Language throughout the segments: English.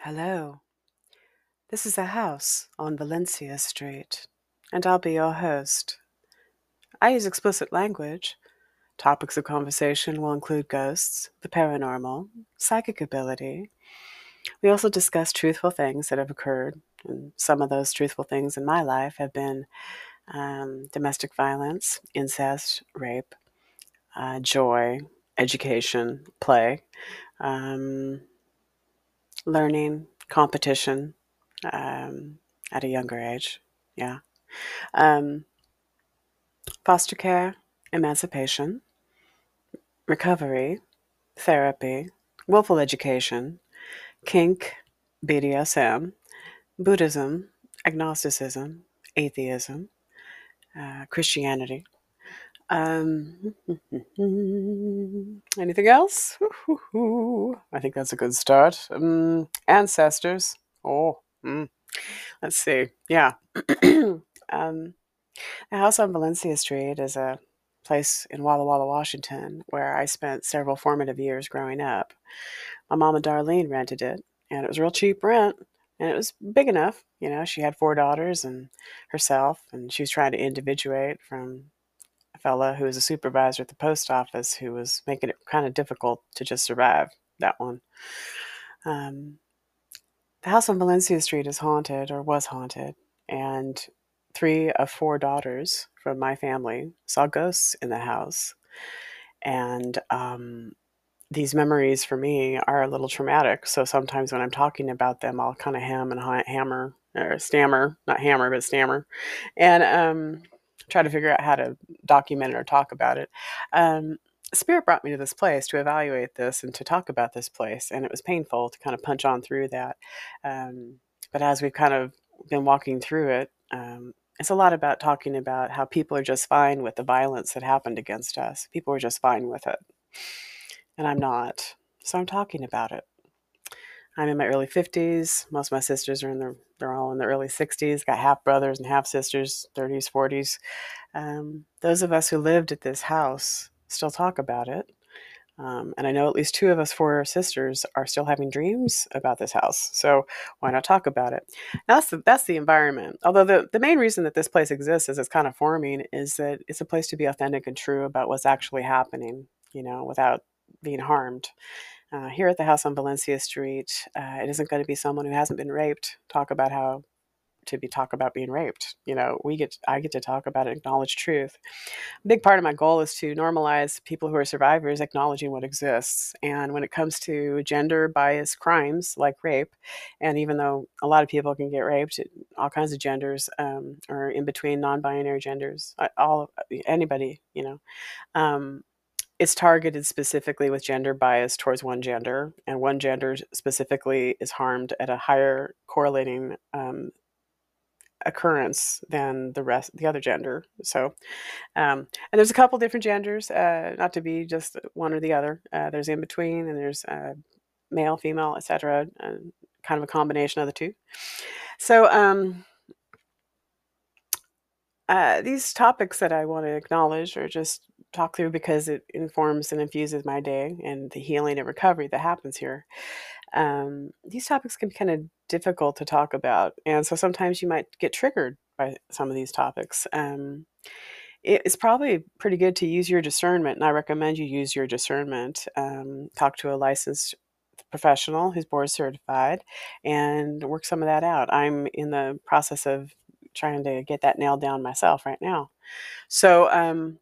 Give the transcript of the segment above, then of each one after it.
Hello. This is a house on Valencia Street, and I'll be your host. I use explicit language. Topics of conversation will include ghosts, the paranormal, psychic ability. We also discuss truthful things that have occurred, and some of those truthful things in my life have been um, domestic violence, incest, rape, uh, joy, education, play, um, learning, competition um, at a younger age. Yeah. Um, foster care, emancipation, recovery, therapy, willful education, kink, BDSM, Buddhism, agnosticism, atheism, uh, Christianity. Um, anything else? I think that's a good start. Um, ancestors. Oh, mm. let's see. Yeah. um, the house on Valencia Street is a place in Walla Walla, Washington, where I spent several formative years growing up. My mama Darlene rented it, and it was real cheap rent, and it was big enough. You know, she had four daughters and herself, and she was trying to individuate from fella who was a supervisor at the post office who was making it kind of difficult to just survive that one. Um, the house on Valencia Street is haunted or was haunted, and three of four daughters from my family saw ghosts in the house. And um, these memories for me are a little traumatic. So sometimes when I'm talking about them, I'll kind of ham and hammer or stammer, not hammer, but stammer, and um, try to figure out how to document it or talk about it. Um, Spirit brought me to this place to evaluate this and to talk about this place, and it was painful to kind of punch on through that. Um, but as we've kind of been walking through it, um, it's a lot about talking about how people are just fine with the violence that happened against us. People are just fine with it. And I'm not. So I'm talking about it. I'm in my early 50s. Most of my sisters are in their, all in the early 60s. Got half brothers and half sisters, 30s, 40s. Um, those of us who lived at this house still talk about it. Um, and I know at least two of us four sisters are still having dreams about this house. So why not talk about it? Now that's the, that's the environment. Although the, the main reason that this place exists as it's kind of forming is that it's a place to be authentic and true about what's actually happening, you know, without being harmed. Uh, here at the house on Valencia Street, uh, it isn't going to be someone who hasn't been raped talk about how to be talk about being raped. You know, we get I get to talk about it, acknowledge truth. A big part of my goal is to normalize people who are survivors acknowledging what exists. And when it comes to gender bias crimes like rape, and even though a lot of people can get raped, all kinds of genders um, or in between non-binary genders, all anybody, you know. Um, it's targeted specifically with gender bias towards one gender, and one gender specifically is harmed at a higher correlating um, occurrence than the rest the other gender. So um, and there's a couple different genders uh, not to be just one or the other. Uh, there's in between and there's uh, male female etc kind of a combination of the two. So um, uh, these topics that i want to acknowledge are just talk through because it informs and infuses my day and the healing and recovery that happens here um, these topics can be kind of difficult to talk about. And so sometimes you might get triggered by some of these topics. Um, it's probably pretty good to use your discernment, and I recommend you use your discernment. Um, talk to a licensed professional who's board certified and work some of that out. I'm in the process of trying to get that nailed down myself right now. So, um,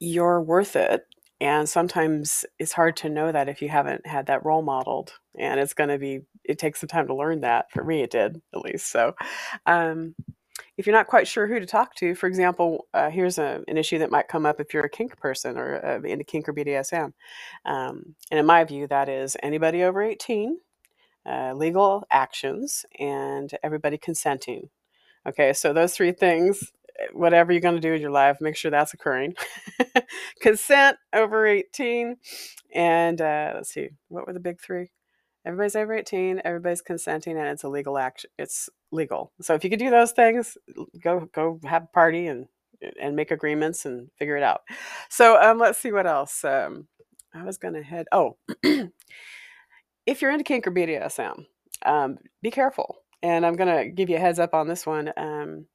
you're worth it and sometimes it's hard to know that if you haven't had that role modeled and it's going to be it takes some time to learn that for me it did at least so um, if you're not quite sure who to talk to for example uh, here's a, an issue that might come up if you're a kink person or uh, into kink or bdsm um, and in my view that is anybody over 18 uh, legal actions and everybody consenting okay so those three things whatever you're going to do in your life, make sure that's occurring. Consent over 18. And uh, let's see, what were the big three? Everybody's over 18, everybody's consenting, and it's a legal action. It's legal. So if you could do those things, go go have a party and and make agreements and figure it out. So um, let's see what else. Um, I was going to head. Oh, if you're into kink or BDSM, um, be careful. And I'm going to give you a heads up on this one. Um,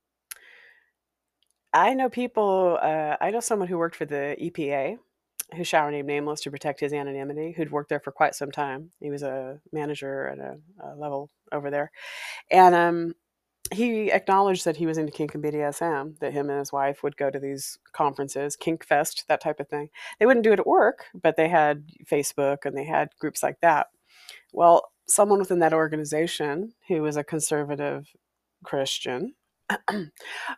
I know people, uh, I know someone who worked for the EPA, who shall remain nameless to protect his anonymity, who'd worked there for quite some time. He was a manager at a, a level over there. And um, he acknowledged that he was into kink and BDSM, that him and his wife would go to these conferences, Kink Fest, that type of thing. They wouldn't do it at work, but they had Facebook and they had groups like that. Well, someone within that organization who was a conservative Christian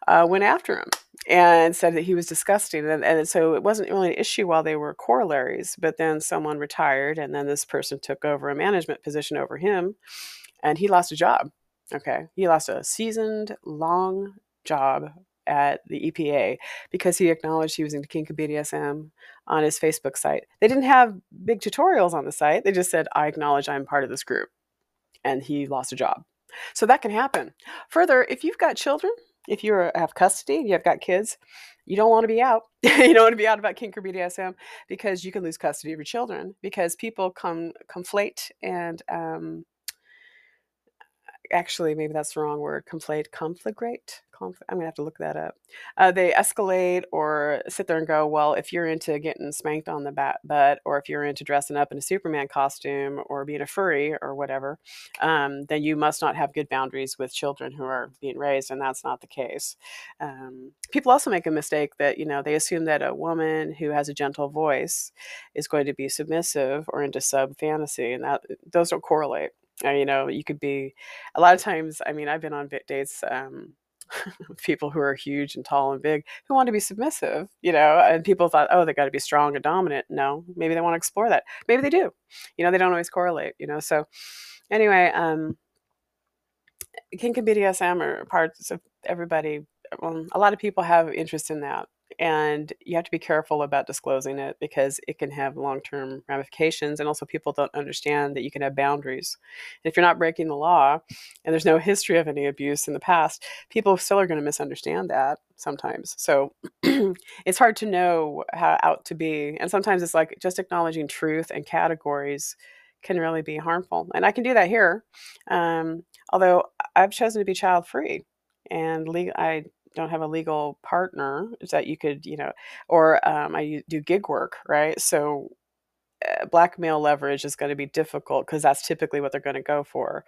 uh, went after him and said that he was disgusting. And, and so it wasn't really an issue while they were corollaries, but then someone retired and then this person took over a management position over him and he lost a job Okay. He lost a seasoned, long job at the EPA because he acknowledged he was into kink and BDSM on his Facebook site. They didn't have big tutorials on the site. They just said, I acknowledge I'm part of this group. And he lost a job. So that can happen. Further, if you've got children, if you have custody, you've got kids, you don't want to be out. you don't want to be out about kink or BDSM because you can lose custody of your children because people come conflate and um, actually maybe that's the wrong word conflate conflagrate i'm gonna have to look that up uh, they escalate or sit there and go well if you're into getting spanked on the bat- butt or if you're into dressing up in a superman costume or being a furry or whatever um, then you must not have good boundaries with children who are being raised and that's not the case um, people also make a mistake that you know they assume that a woman who has a gentle voice is going to be submissive or into sub fantasy and that those don't correlate you know, you could be a lot of times. I mean, I've been on dates um, people who are huge and tall and big who want to be submissive, you know, and people thought, oh, they got to be strong and dominant. No, maybe they want to explore that. Maybe they do. You know, they don't always correlate. You know, so anyway, um, kink and BDSM are parts of everybody. Well, a lot of people have interest in that and you have to be careful about disclosing it because it can have long-term ramifications and also people don't understand that you can have boundaries. And if you're not breaking the law and there's no history of any abuse in the past people still are going to misunderstand that sometimes. So it's hard to know how out to be and sometimes it's like just acknowledging truth and categories can really be harmful and i can do that here. Um, although i've chosen to be child free and legal, I don't have a legal partner that you could you know or um, i do gig work right? So uh, blackmail leverage is going to be difficult because that's typically what they're going to go for.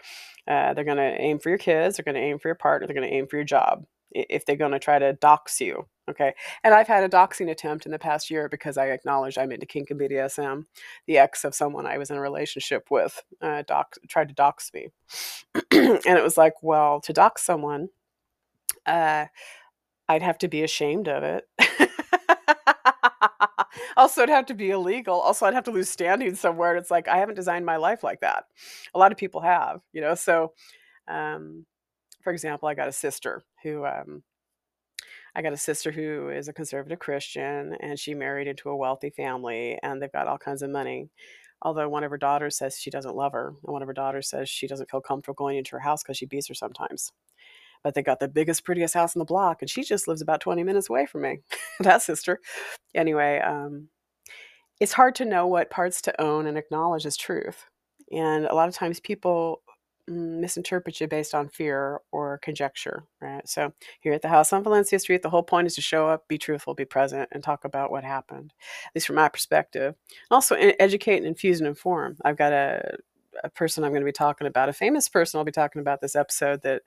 Uh, they're going to aim for your kids they're going to aim for your partner they're going to aim for your job if they're going to try to dox you okay? And i've had a doxing attempt in the past year because i acknowledged i'm into kink and bdsm the ex of someone i was in a relationship with uh, doc, tried to dox me. And it was like well to dox someone uh, I'd have to be ashamed of it. also, it'd have to be illegal. Also, I'd have to lose standing somewhere. It's like I haven't designed my life like that. A lot of people have, you know. So, um, for example, I got a sister who um, I got a sister who is a conservative Christian, and she married into a wealthy family, and they've got all kinds of money. Although one of her daughters says she doesn't love her, and one of her daughters says she doesn't feel comfortable going into her house because she beats her sometimes but they got the biggest, prettiest house in the block, and she just lives about 20 minutes away from me. that sister. Anyway, um, it's hard to know what parts to own and acknowledge as truth. And a lot of times people misinterpret you based on fear or conjecture, right? So here at the house on Valencia Street, the whole point is to show up, be truthful, be present, and talk about what happened, at least from my perspective. Also, educate and infuse and inform. I've got a a person I'm going to be talking about, a famous person I'll be talking about this episode that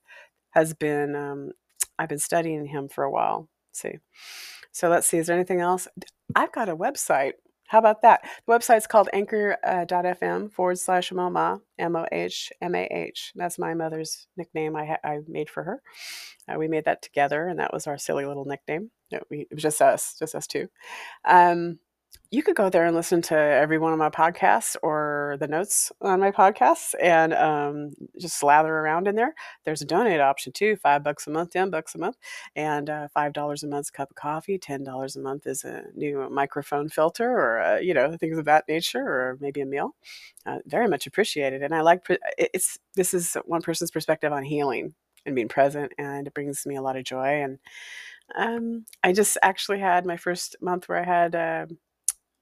has been um, I've been studying him for a while. Let's see, so let's see. Is there anything else? I've got a website. How about that? The website's called anchor.fm uh, forward slash Mohmah, M O H M A H. That's my mother's nickname I, ha- I made for her. Uh, we made that together, and that was our silly little nickname. It, we, it was just us, just us two. Um, you could go there and listen to every one of my podcasts or the notes on my podcasts and um, just slather around in there. There's a donate option too, five bucks a month, ten bucks a month, and uh, five dollars a month cup of coffee. Ten dollars a month is a new microphone filter or uh, you know things of that nature, or maybe a meal. Uh, very much appreciated, and I like it's this is one person's perspective on healing and being present, and it brings me a lot of joy and. Um, I just actually had my first month where I had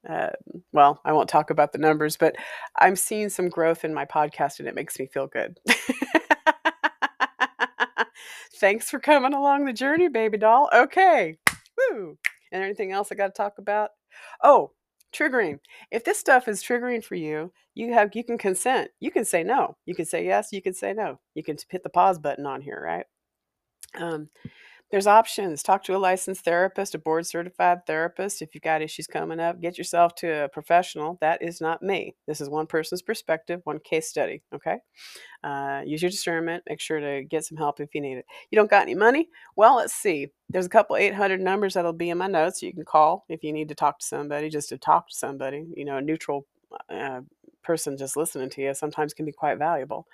uh, well, I won't talk about the numbers, but I'm seeing some growth in my podcast and it makes me feel good. Thanks for coming along the journey, baby doll. Okay. Woo. And anything else I got to talk about? Oh, triggering. If this stuff is triggering for you, you have you can consent. You can say no. You can say yes. You can say no. You can hit the pause button on here, right? Um, there's options. Talk to a licensed therapist, a board certified therapist. If you've got issues coming up, get yourself to a professional. That is not me. This is one person's perspective, one case study. Okay. Uh, use your discernment. Make sure to get some help if you need it. You don't got any money? Well, let's see. There's a couple 800 numbers that'll be in my notes. You can call if you need to talk to somebody, just to talk to somebody, you know, a neutral uh, person just listening to you sometimes can be quite valuable.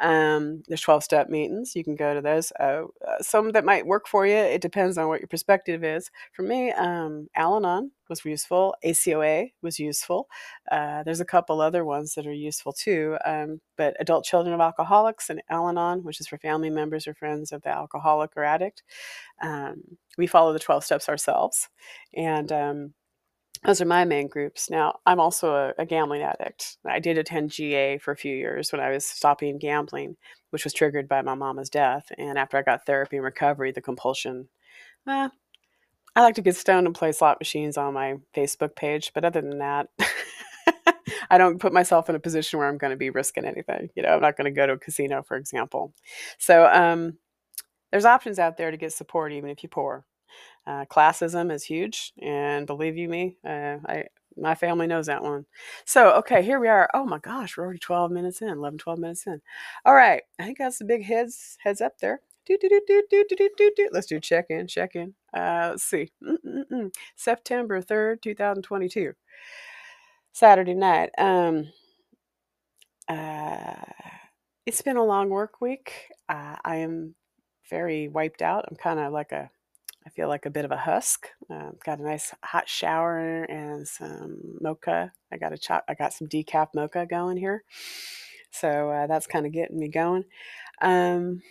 Um, there's 12 step meetings. You can go to those. Uh, uh, some that might work for you. It depends on what your perspective is. For me, um, Al Anon was useful. ACOA was useful. Uh, there's a couple other ones that are useful too. Um, but Adult Children of Alcoholics and Al Anon, which is for family members or friends of the alcoholic or addict. Um, we follow the 12 steps ourselves. And um, those are my main groups. Now, I'm also a, a, gambling addict. I did attend GA for a few years when I was stopping gambling, which was triggered by my mama's death. And after I got therapy and recovery, the compulsion. Eh, I like to get stoned and play slot machines on my Facebook page, but other than that, I don't put myself in a position where I'm going to be risking anything. You know, I'm not going to go to a casino, for example. So, um, there's options out there to get support, even if you're poor. Uh, classism is huge, and believe you me, uh, I my family knows that one. So, okay, here we are. Oh my gosh, we're already 12 minutes in, 11, 12 minutes in. All right, I think that's the big heads heads up there. Do, do, do, do, do, do, do. Let's do check in, check in. Uh, let's see. Mm-mm-mm. September 3rd, 2022. Saturday night. Um, uh, it's been a long work week. Uh, I am very wiped out. I'm kind of like a I feel like a bit of a husk. Uh, got a nice hot shower and some mocha. I got a chop. I got some decaf mocha going here, so uh, that's kind of getting me going. Um,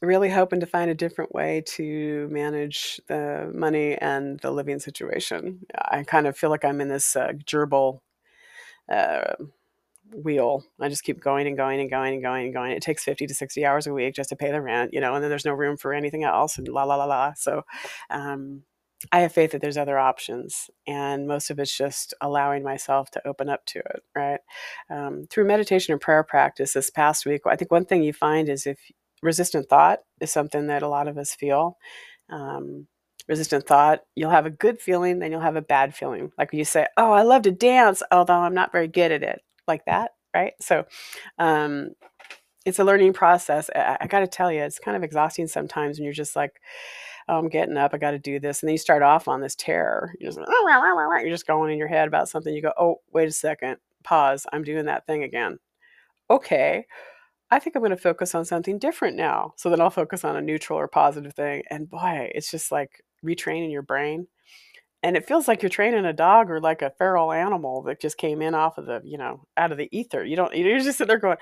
really hoping to find a different way to manage the money and the living situation. I kind of feel like I'm in this uh, gerbil uh, wheel. I just keep going and going and going and going and going. It takes 50 to 60 hours a week just to pay the rent, you know, and then there's no room for anything else and la la la la. So um, I have faith that there's other options, and most of it's just allowing myself to open up to it, right? Um, through meditation and prayer practice this past week, I think one thing you find is if resistant thought is something that a lot of us feel. Um, resistant thought, you'll have a good feeling, then you'll have a bad feeling. Like when you say, Oh, I love to dance, although I'm not very good at it like that, right? So um, it's a learning process. I, I got to tell you, it's kind of exhausting sometimes when you're just like, oh, I'm getting up, I got to do this, and then you start off on this terror. You're just, you're just going in your head about something. You go, oh, wait a second, pause. I'm doing that thing again. Okay. I think I'm going to focus on something different now. So then I'll focus on a neutral or positive thing. And boy, it's just like retraining your brain and it feels like you're training a dog or like a feral animal that just came in off of the you know out of the ether. You don't you're just sitting there going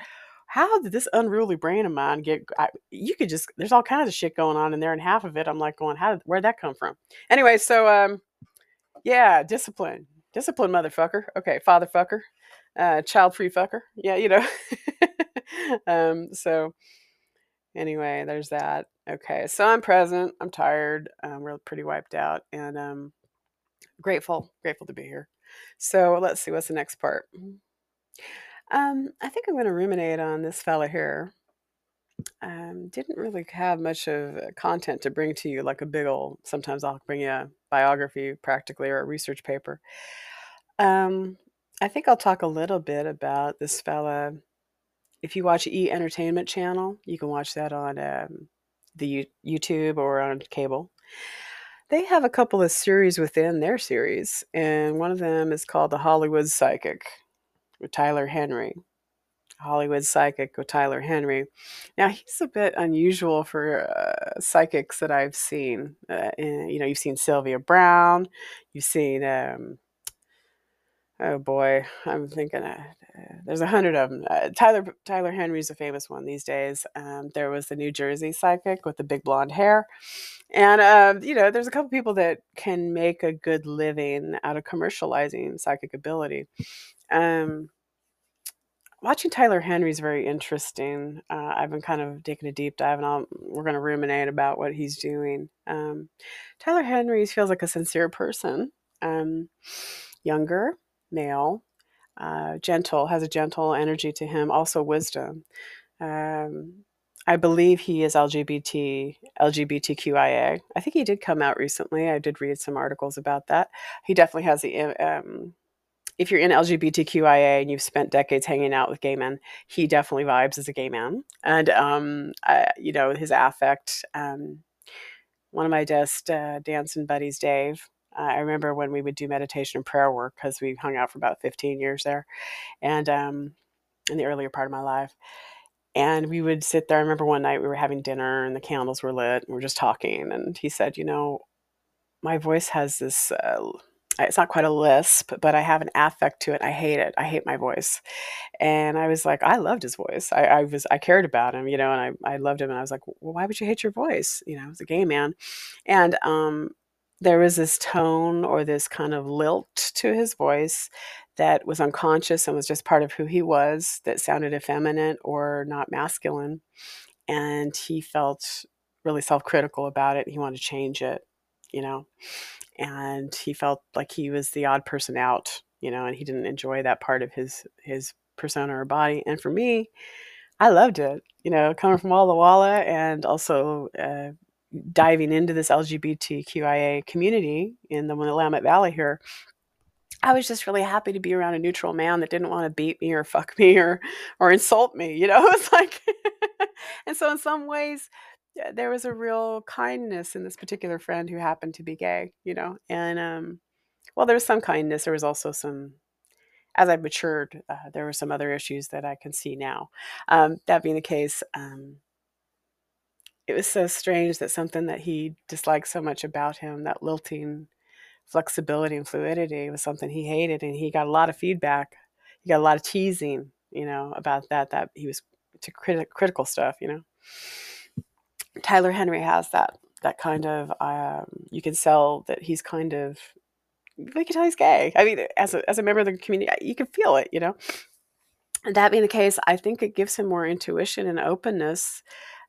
how did this unruly brain of mine get I, you could just there's all kinds of shit going on in there and half of it i'm like going how did where'd that come from? Anyway so um yeah discipline discipline motherfucker. Okay father fucker uh child free fucker. Yeah you know. Um so anyway there's that. Okay so i'm present i'm tired i'm really pretty wiped out and um grateful, grateful to be here. So let's see, what's the next part? Um, I think I'm going to ruminate on this fella here. Um, didn't really have much of content to bring to you, like a big old. Sometimes I'll bring you a biography, practically, or a research paper. Um, I think I'll talk a little bit about this fella. If you watch E Entertainment Channel, you can watch that on um, the U- YouTube or on cable. They have a couple of series within their series, and one of them is called The Hollywood Psychic with Tyler Henry. Hollywood Psychic with Tyler Henry. Now, he's a bit unusual for uh, psychics that I've seen. Uh, you know, you've seen Sylvia Browne, you've seen um, Oh boy, I'm thinking uh, there's a hundred of them. Uh, Tyler Tyler Henry's a famous one these days. Um, there was the New Jersey psychic with the big blonde hair, and uh, you know, there's a couple people that can make a good living out of commercializing psychic ability. Um, watching Tyler Henry is very interesting. Uh, I've been kind of taking a deep dive, and I'll, we're going to ruminate about what he's doing. Um, Tyler Henry feels like a sincere person, um, younger, male, uh, gentle, has a gentle energy to him, also wisdom. Um, I believe he is LGBT, LGBTQIA. I think he did come out recently. I did read some articles about that. He definitely has the um, if you're in LGBTQIA and you've spent decades hanging out with gay men, he definitely vibes as a gay man. And, um, I, you know, his affect. Um, one of my best uh, dancing buddies, Dave, I remember when we would do meditation and prayer work because we hung out for about 15 years there. And um, in the earlier part of my life. And we would sit there. I remember one night we were having dinner and the candles were lit and we are just talking. And he said, You know, my voice has this. Uh, it's not quite a lisp, but I have an affect to it. I hate it. I hate my voice. And I was like, I loved his voice. I, I was, I cared about him, you know, and I, I loved him. And I was like, well, why would you hate your voice? You know, I was a gay man. And, um, there was this tone or this kind of lilt to his voice that was unconscious and was just part of who he was that sounded effeminate or not masculine. And he felt really self critical about it. He wanted to change it, you know and he felt like he was the odd person out, you know, and he didn't enjoy that part of his his persona or body. And for me, I loved it, you know, coming from Walla Walla and also uh, diving into this LGBTQIA community in the Willamette Valley here. I was just really happy to be around a neutral man that didn't want to beat me or fuck me or or insult me. You know, it's like, and so in some ways, there was a real kindness in this particular friend who happened to be gay, you know, and um, well, there was some kindness. There was also some, as I matured, uh, there were some other issues that I can see now. Um, that being the case, um, it was so strange that something that he disliked so much about him, that lilting flexibility and fluidity, was something he hated, and he got a lot of feedback. He got a lot of teasing, you know, about that. That he was to crit- critical stuff, you know. Tyler Henry has that that kind of um, you can sell that he's kind of you can tell he's gay. I mean, as a as a member of the community, you can feel it, you know. And that being the case, I think it gives him more intuition and openness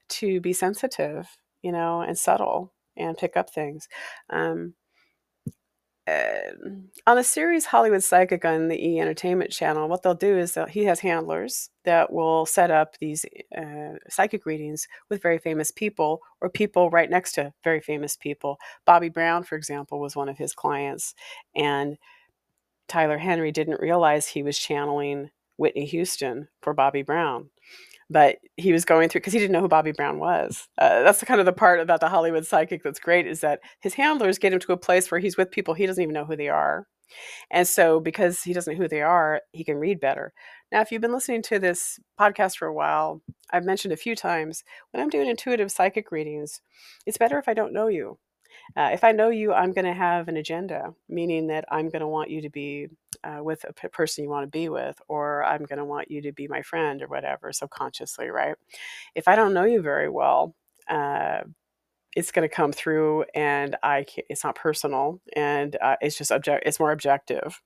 to be sensitive, you know, and subtle and pick up things. Um, on the series Hollywood Psychic on the E Entertainment Channel, what they'll do is he has handlers that will set up these uh, psychic readings with very famous people or people right next to very famous people. Bobby Brown, for example, was one of his clients, and Tyler Henry didn't realize he was channeling Whitney Houston for Bobby Brown but he was going through because he didn't know who Bobby Brown was. Uh, that's the kind of the part about the Hollywood psychic that's great is that his handlers get him to a place where he's with people he doesn't even know who they are. And so, because he doesn't know who they are, he can read better. Now, if you've been listening to this podcast for a while, I've mentioned a few times when I'm doing intuitive psychic readings, it's better if I don't know you. Uh, if I know you, I'm going to have an agenda, meaning that I'm going to want you to be uh, with a p- person you want to be with, or I'm going to want you to be my friend or whatever, subconsciously, right? If I don't know you very well, uh, it's going to come through and I it's not personal and uh, it's just object it's more objective.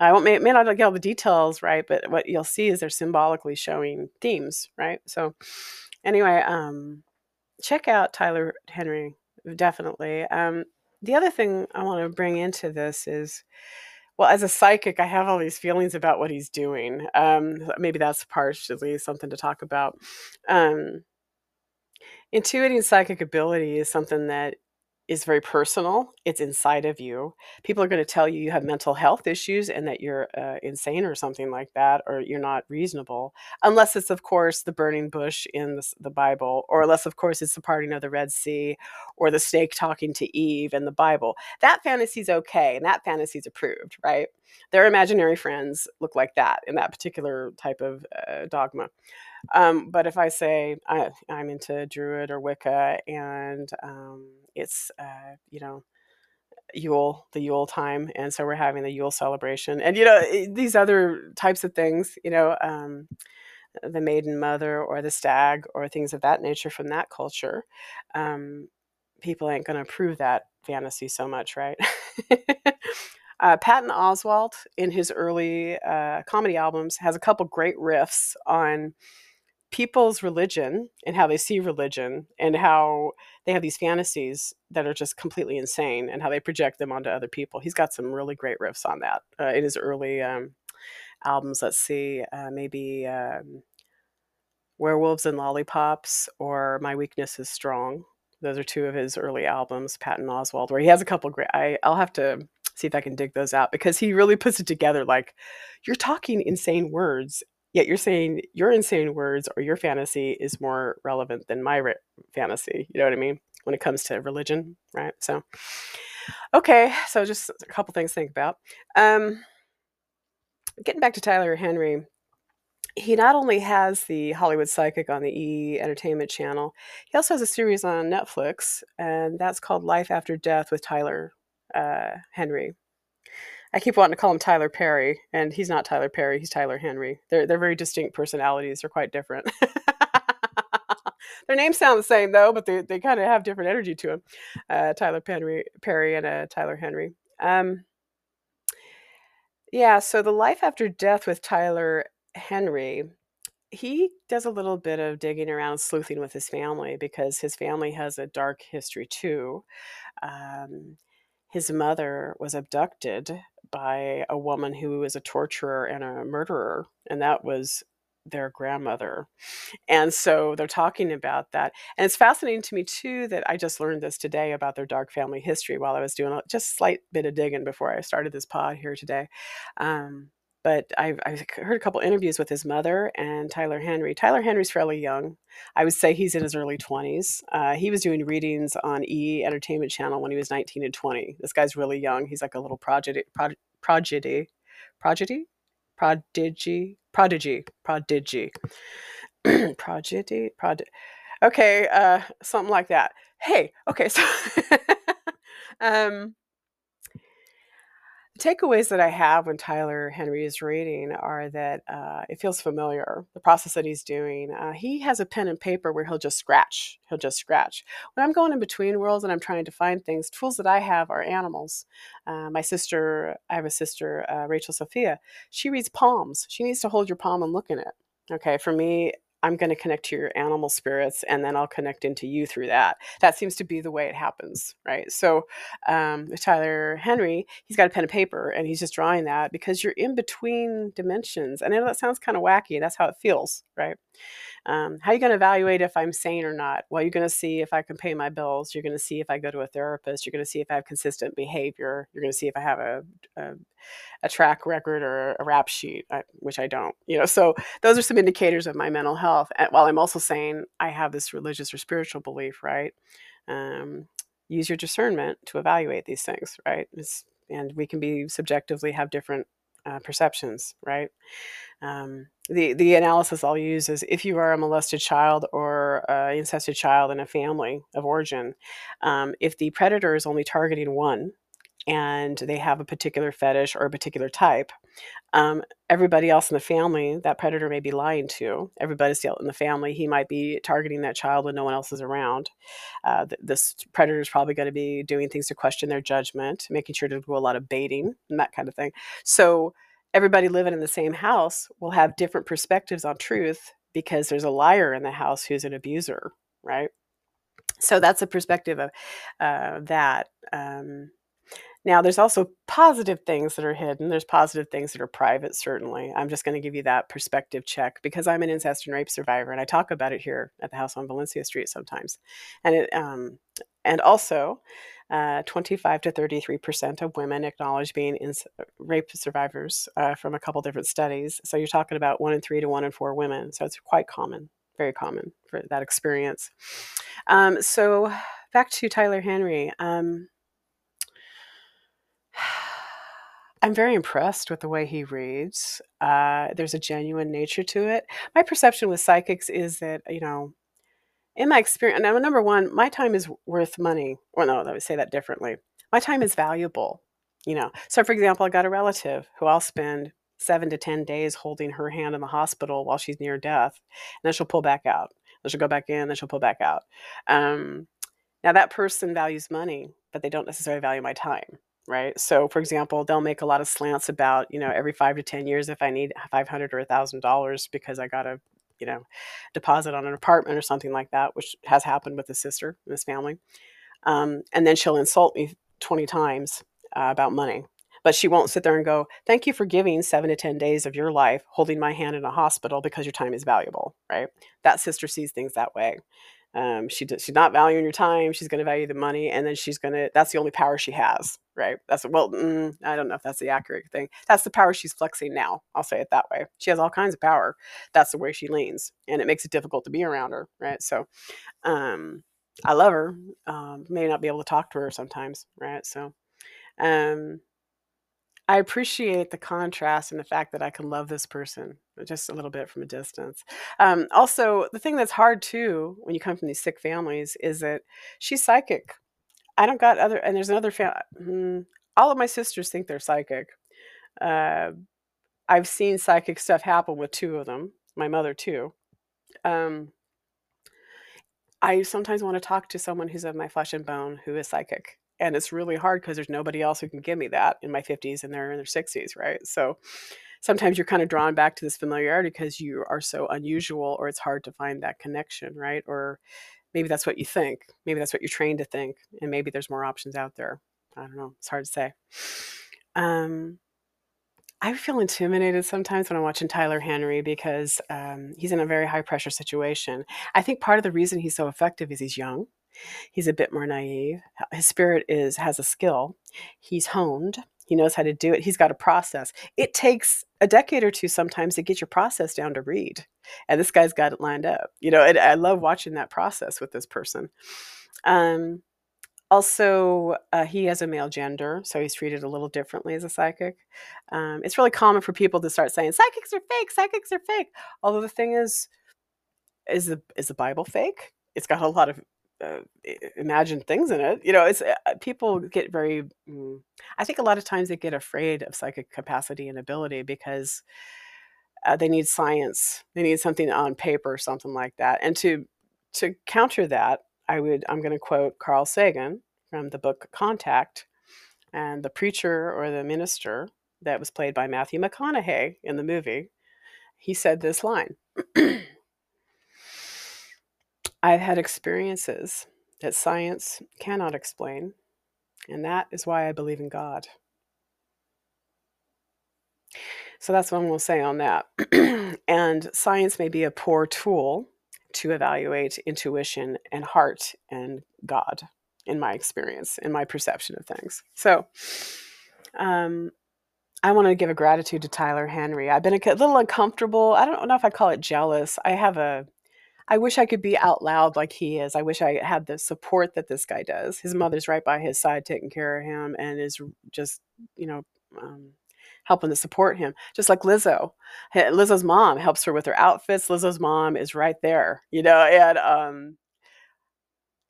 I won't may, may not get all the details right, but what you'll see is they're symbolically showing themes, right? So anyway, um, check out Tyler Henry definitely. Um, the other thing I want to bring into this is, well, as a psychic, I have all these feelings about what he's doing. Um, maybe that's partially something to talk about. Um, intuiting psychic ability is something that is very personal. It's inside of you. People are going to tell you you have mental health issues and that you're uh, insane or something like that, or you're not reasonable, unless it's, of course, the burning bush in the, the Bible, or unless, of course, it's the parting of the Red Sea, or the snake talking to Eve in the Bible. That fantasy's okay, and that fantasy's approved, right? Their imaginary friends look like that in that particular type of uh, dogma. Um, but if I say I, am into Druid or Wicca and um, it's, uh, you know, Yule, the Yule time, and so we're having the Yule celebration, and you know these other types of things, you know, um, the maiden mother or the stag or things of that nature from that culture. Um, people ain't going to approve that fantasy so much, right? uh, Patton Oswalt, in his early uh, comedy albums, has a couple great riffs on people's religion and how they see religion and how they have these fantasies that are just completely insane and how they project them onto other people. He's got some really great riffs on that uh, in his early um, albums. Let's see, uh, maybe um, Werewolves and Lollipops or My Weakness is Strong. Those are two of his early albums, Patton Oswalt, where he has a couple great. I, I'll have to see if I can dig those out because he really puts it together. Like, you're talking insane words, yet you're saying your insane words or your fantasy is more relevant than my re- fantasy. You know what I mean? When it comes to religion, right? So, okay, so just a couple things to think about. Um, getting back to Tyler Henry, he not only has the Hollywood Psychic on the E Entertainment Channel, he also has a series on Netflix, and that's called Life After Death with Tyler uh, Henry. I keep wanting to call him Tyler Perry, and he's not Tyler Perry. He's Tyler Henry. They're they're very distinct personalities. They're quite different. Their names sound the same though, but they, they kind of have different energy to them. Uh, Tyler Perry, Perry and uh, Tyler Henry. Um, yeah, so the life after death with Tyler Henry, he does a little bit of digging around, sleuthing with his family because his family has a dark history too. Um, his mother was abducted by a woman who was a torturer and a murderer, and that was their grandmother. And so they're talking about that. And it's fascinating to me too that I just learned this today about their dark family history while I was doing a just slight bit of digging before I started this pod here today. Um, but I've, I've, heard a couple interviews with his mother and Tyler Henry. Tyler Henry's fairly young. I would say he's in his early 20s. Uh, he was doing readings on E Entertainment Channel when he was 19 and 20. This guy's really young. He's like a little prodigy, prod, prodigy, prodigy, prodigy, prodigy, prodigy, prodigy, prodigy. Okay, uh, something like that. Hey, okay, so um, takeaways that I have when Tyler Henry is reading are that uh, it feels familiar, the process that he's doing. Uh, he has a pen and paper where he'll just scratch. He'll just scratch. When I'm going in between worlds and I'm trying to find things, tools that I have are animals. Uh, my sister, I have a sister, uh, Rachel Sophia, she reads palms. She needs to hold your palm and look in it. Okay, for me, I'm going to connect to your animal spirits and then I'll connect into you through that. That seems to be the way it happens, right? So, um, Tyler Henry, he's got a pen and paper and he's just drawing that because you're in between dimensions. And I know that sounds kind of wacky. That's how it feels, right? Um, how are you going to evaluate if I'm sane or not? Well, you're going to see if I can pay my bills. You're going to see if I go to a therapist. You're going to see if I have consistent behavior. You're going to see if I have a, a, a track record or a rap sheet, which I don't. You know, so those are some indicators of my mental health. while I'm also saying I have this religious or spiritual belief, right? Um, use your discernment to evaluate these things, right? It's, and we can be subjectively have different uh, perceptions, right? Um, the the analysis I'll use is if you are a molested child or uh, incested child in a family of origin, um, if the predator is only targeting one, and they have a particular fetish or a particular type, um, everybody else in the family that predator may be lying to. Everybody else in the family, he might be targeting that child when no one else is around. Uh, th- this predator is probably going to be doing things to question their judgment, making sure to do a lot of baiting and that kind of thing. So everybody living in the same house will have different perspectives on truth because there's a liar in the house who's an abuser, right? So that's a perspective of uh, that. Um, now, there's also positive things that are hidden. There's positive things that are private, certainly. I'm just going to give you that perspective check because I'm an incest and rape survivor, and I talk about it here at the house on Valencia Street sometimes. And it, um, and also, uh, 25 to 33 percent of women acknowledge being in, rape survivors uh, from a couple different studies. So you're talking about one in three to one in four women. So it's quite common, very common for that experience. Um, so back to Tyler Henry. Um, I'm very impressed with the way he reads. Uh, there's a genuine nature to it. My perception with psychics is that, you know, in my experience, now number one, my time is worth money. Well, no, let me say that differently. my time is valuable. You know, so for example, I got a relative who I'll spend seven to 10 days holding her hand in the hospital while she's near death. And then she'll pull back out. Then she'll go back in, then she'll pull back out. Um, now, that person values money, but they don't necessarily value my time right? So for example they'll make a lot of slants about you know every five to ten years if i need 500 or a thousand dollars because i got a you know deposit on an apartment or something like that which has happened with a sister in this family. Um, and then she'll insult me 20 times uh, about money. But she won't sit there and go thank you for giving seven to ten days of your life holding my hand in a hospital because your time is valuable right? That sister sees things that way um, she does, she's not valuing your time. She's going to value the money, and then she's going to. That's the only power she has, right? That's well, mm, I don't know if that's the accurate thing. That's the power she's flexing now. I'll say it that way. She has all kinds of power. That's the way she leans, and it makes it difficult to be around her, right? So, um, I love her. Um, may not be able to talk to her sometimes, right? So, um, I appreciate the contrast and the fact that I can love this person just a little bit from a distance. Um, also, the thing that's hard too when you come from these sick families is that she's psychic. I don't got other, and there's another family. Mm, all of my sisters think they're psychic. Uh, I've seen psychic stuff happen with two of them, my mother too. Um, I sometimes want to talk to someone who's of my flesh and bone who is psychic and it's really hard because there's nobody else who can give me that in my 50s and they're in their 60s right so sometimes you're kind of drawn back to this familiarity because you are so unusual or it's hard to find that connection right or maybe that's what you think maybe that's what you're trained to think and maybe there's more options out there i don't know it's hard to say um, I feel intimidated sometimes when I'm watching Tyler Henry because um, he's in a very high pressure situation. I think part of the reason he's so effective is he's young. He's a bit more naive. His spirit is has a skill. He's honed. He knows how to do it. He's got a process. It takes a decade or two sometimes to get your process down to read. And this guy's got it lined up. You know, and I love watching that process with this person. Um, also, uh, he has a male gender, so he's treated a little differently as a psychic. Um, it's really common for people to start saying psychics are fake, psychics are fake. Although the thing is, is the is the Bible fake? It's got a lot of uh, imagined things in it. You know, it's uh, people get very. Mm, I think a lot of times they get afraid of psychic capacity and ability because uh, they need science. They need something on paper, something like that. And to to counter that, I would I'm going to quote Carl Sagan from the book Contact, and the preacher or the minister that was played by Matthew McConaughey in the movie. He said this line. I've had experiences that science cannot explain, and that is why I believe in God. So that's what I'm going to say on that. and science may be a poor tool to evaluate intuition and heart and God, in my experience, in my perception of things. So, um, I want to give a gratitude to Tyler Henry. I've been a little uncomfortable. I don't know if I call it jealous. I have a I wish I could be out loud like he is. I wish I had the support that this guy does. His mother's right by his side, taking care of him, and is just, you know, um, helping to support him. Just like Lizzo. Lizzo's mom helps her with her outfits. Lizzo's mom is right there, you know, and um,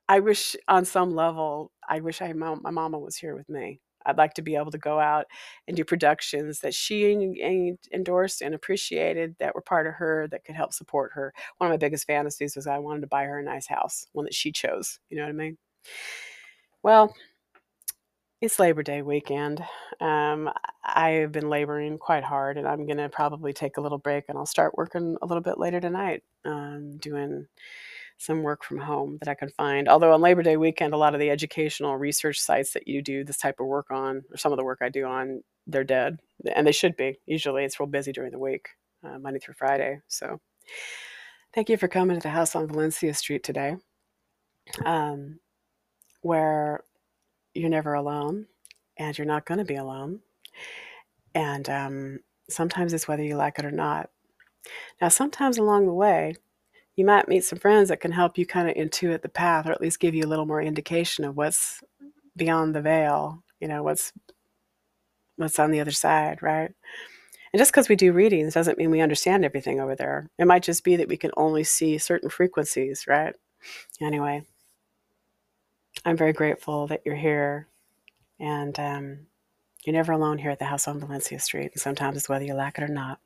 I wish on some level, I wish I my mama was here with me. I'd like to be able to go out and do productions that she endorsed and appreciated that were part of her that could help support her. One of my biggest fantasies was I wanted to buy her a nice house, one that she chose. You know what I mean? Well, it's Labor Day weekend. Um, I have been laboring quite hard, and I'm going to probably take a little break and I'll start working a little bit later tonight, um, doing some work from home that I can find. Although on Labor Day weekend, a lot of the educational research sites that you do this type of work on, or some of the work I do on, they're dead, and they should be. Usually, it's real busy during the week, uh, Monday through Friday. So, thank you for coming to the house on Valencia Street today, um, where you're never alone, and you're not going to be alone. And um, sometimes it's whether you like it or not. Now, sometimes along the way, you might meet some friends that can help you kind of intuit the path or at least give you a little more indication of what's beyond the veil you know what's what's on the other side right and just because we do readings doesn't mean we understand everything over there it might just be that we can only see certain frequencies right anyway i'm very grateful that you're here And um, you're never alone here at the house on Valencia Street. And sometimes it's whether you like it or not.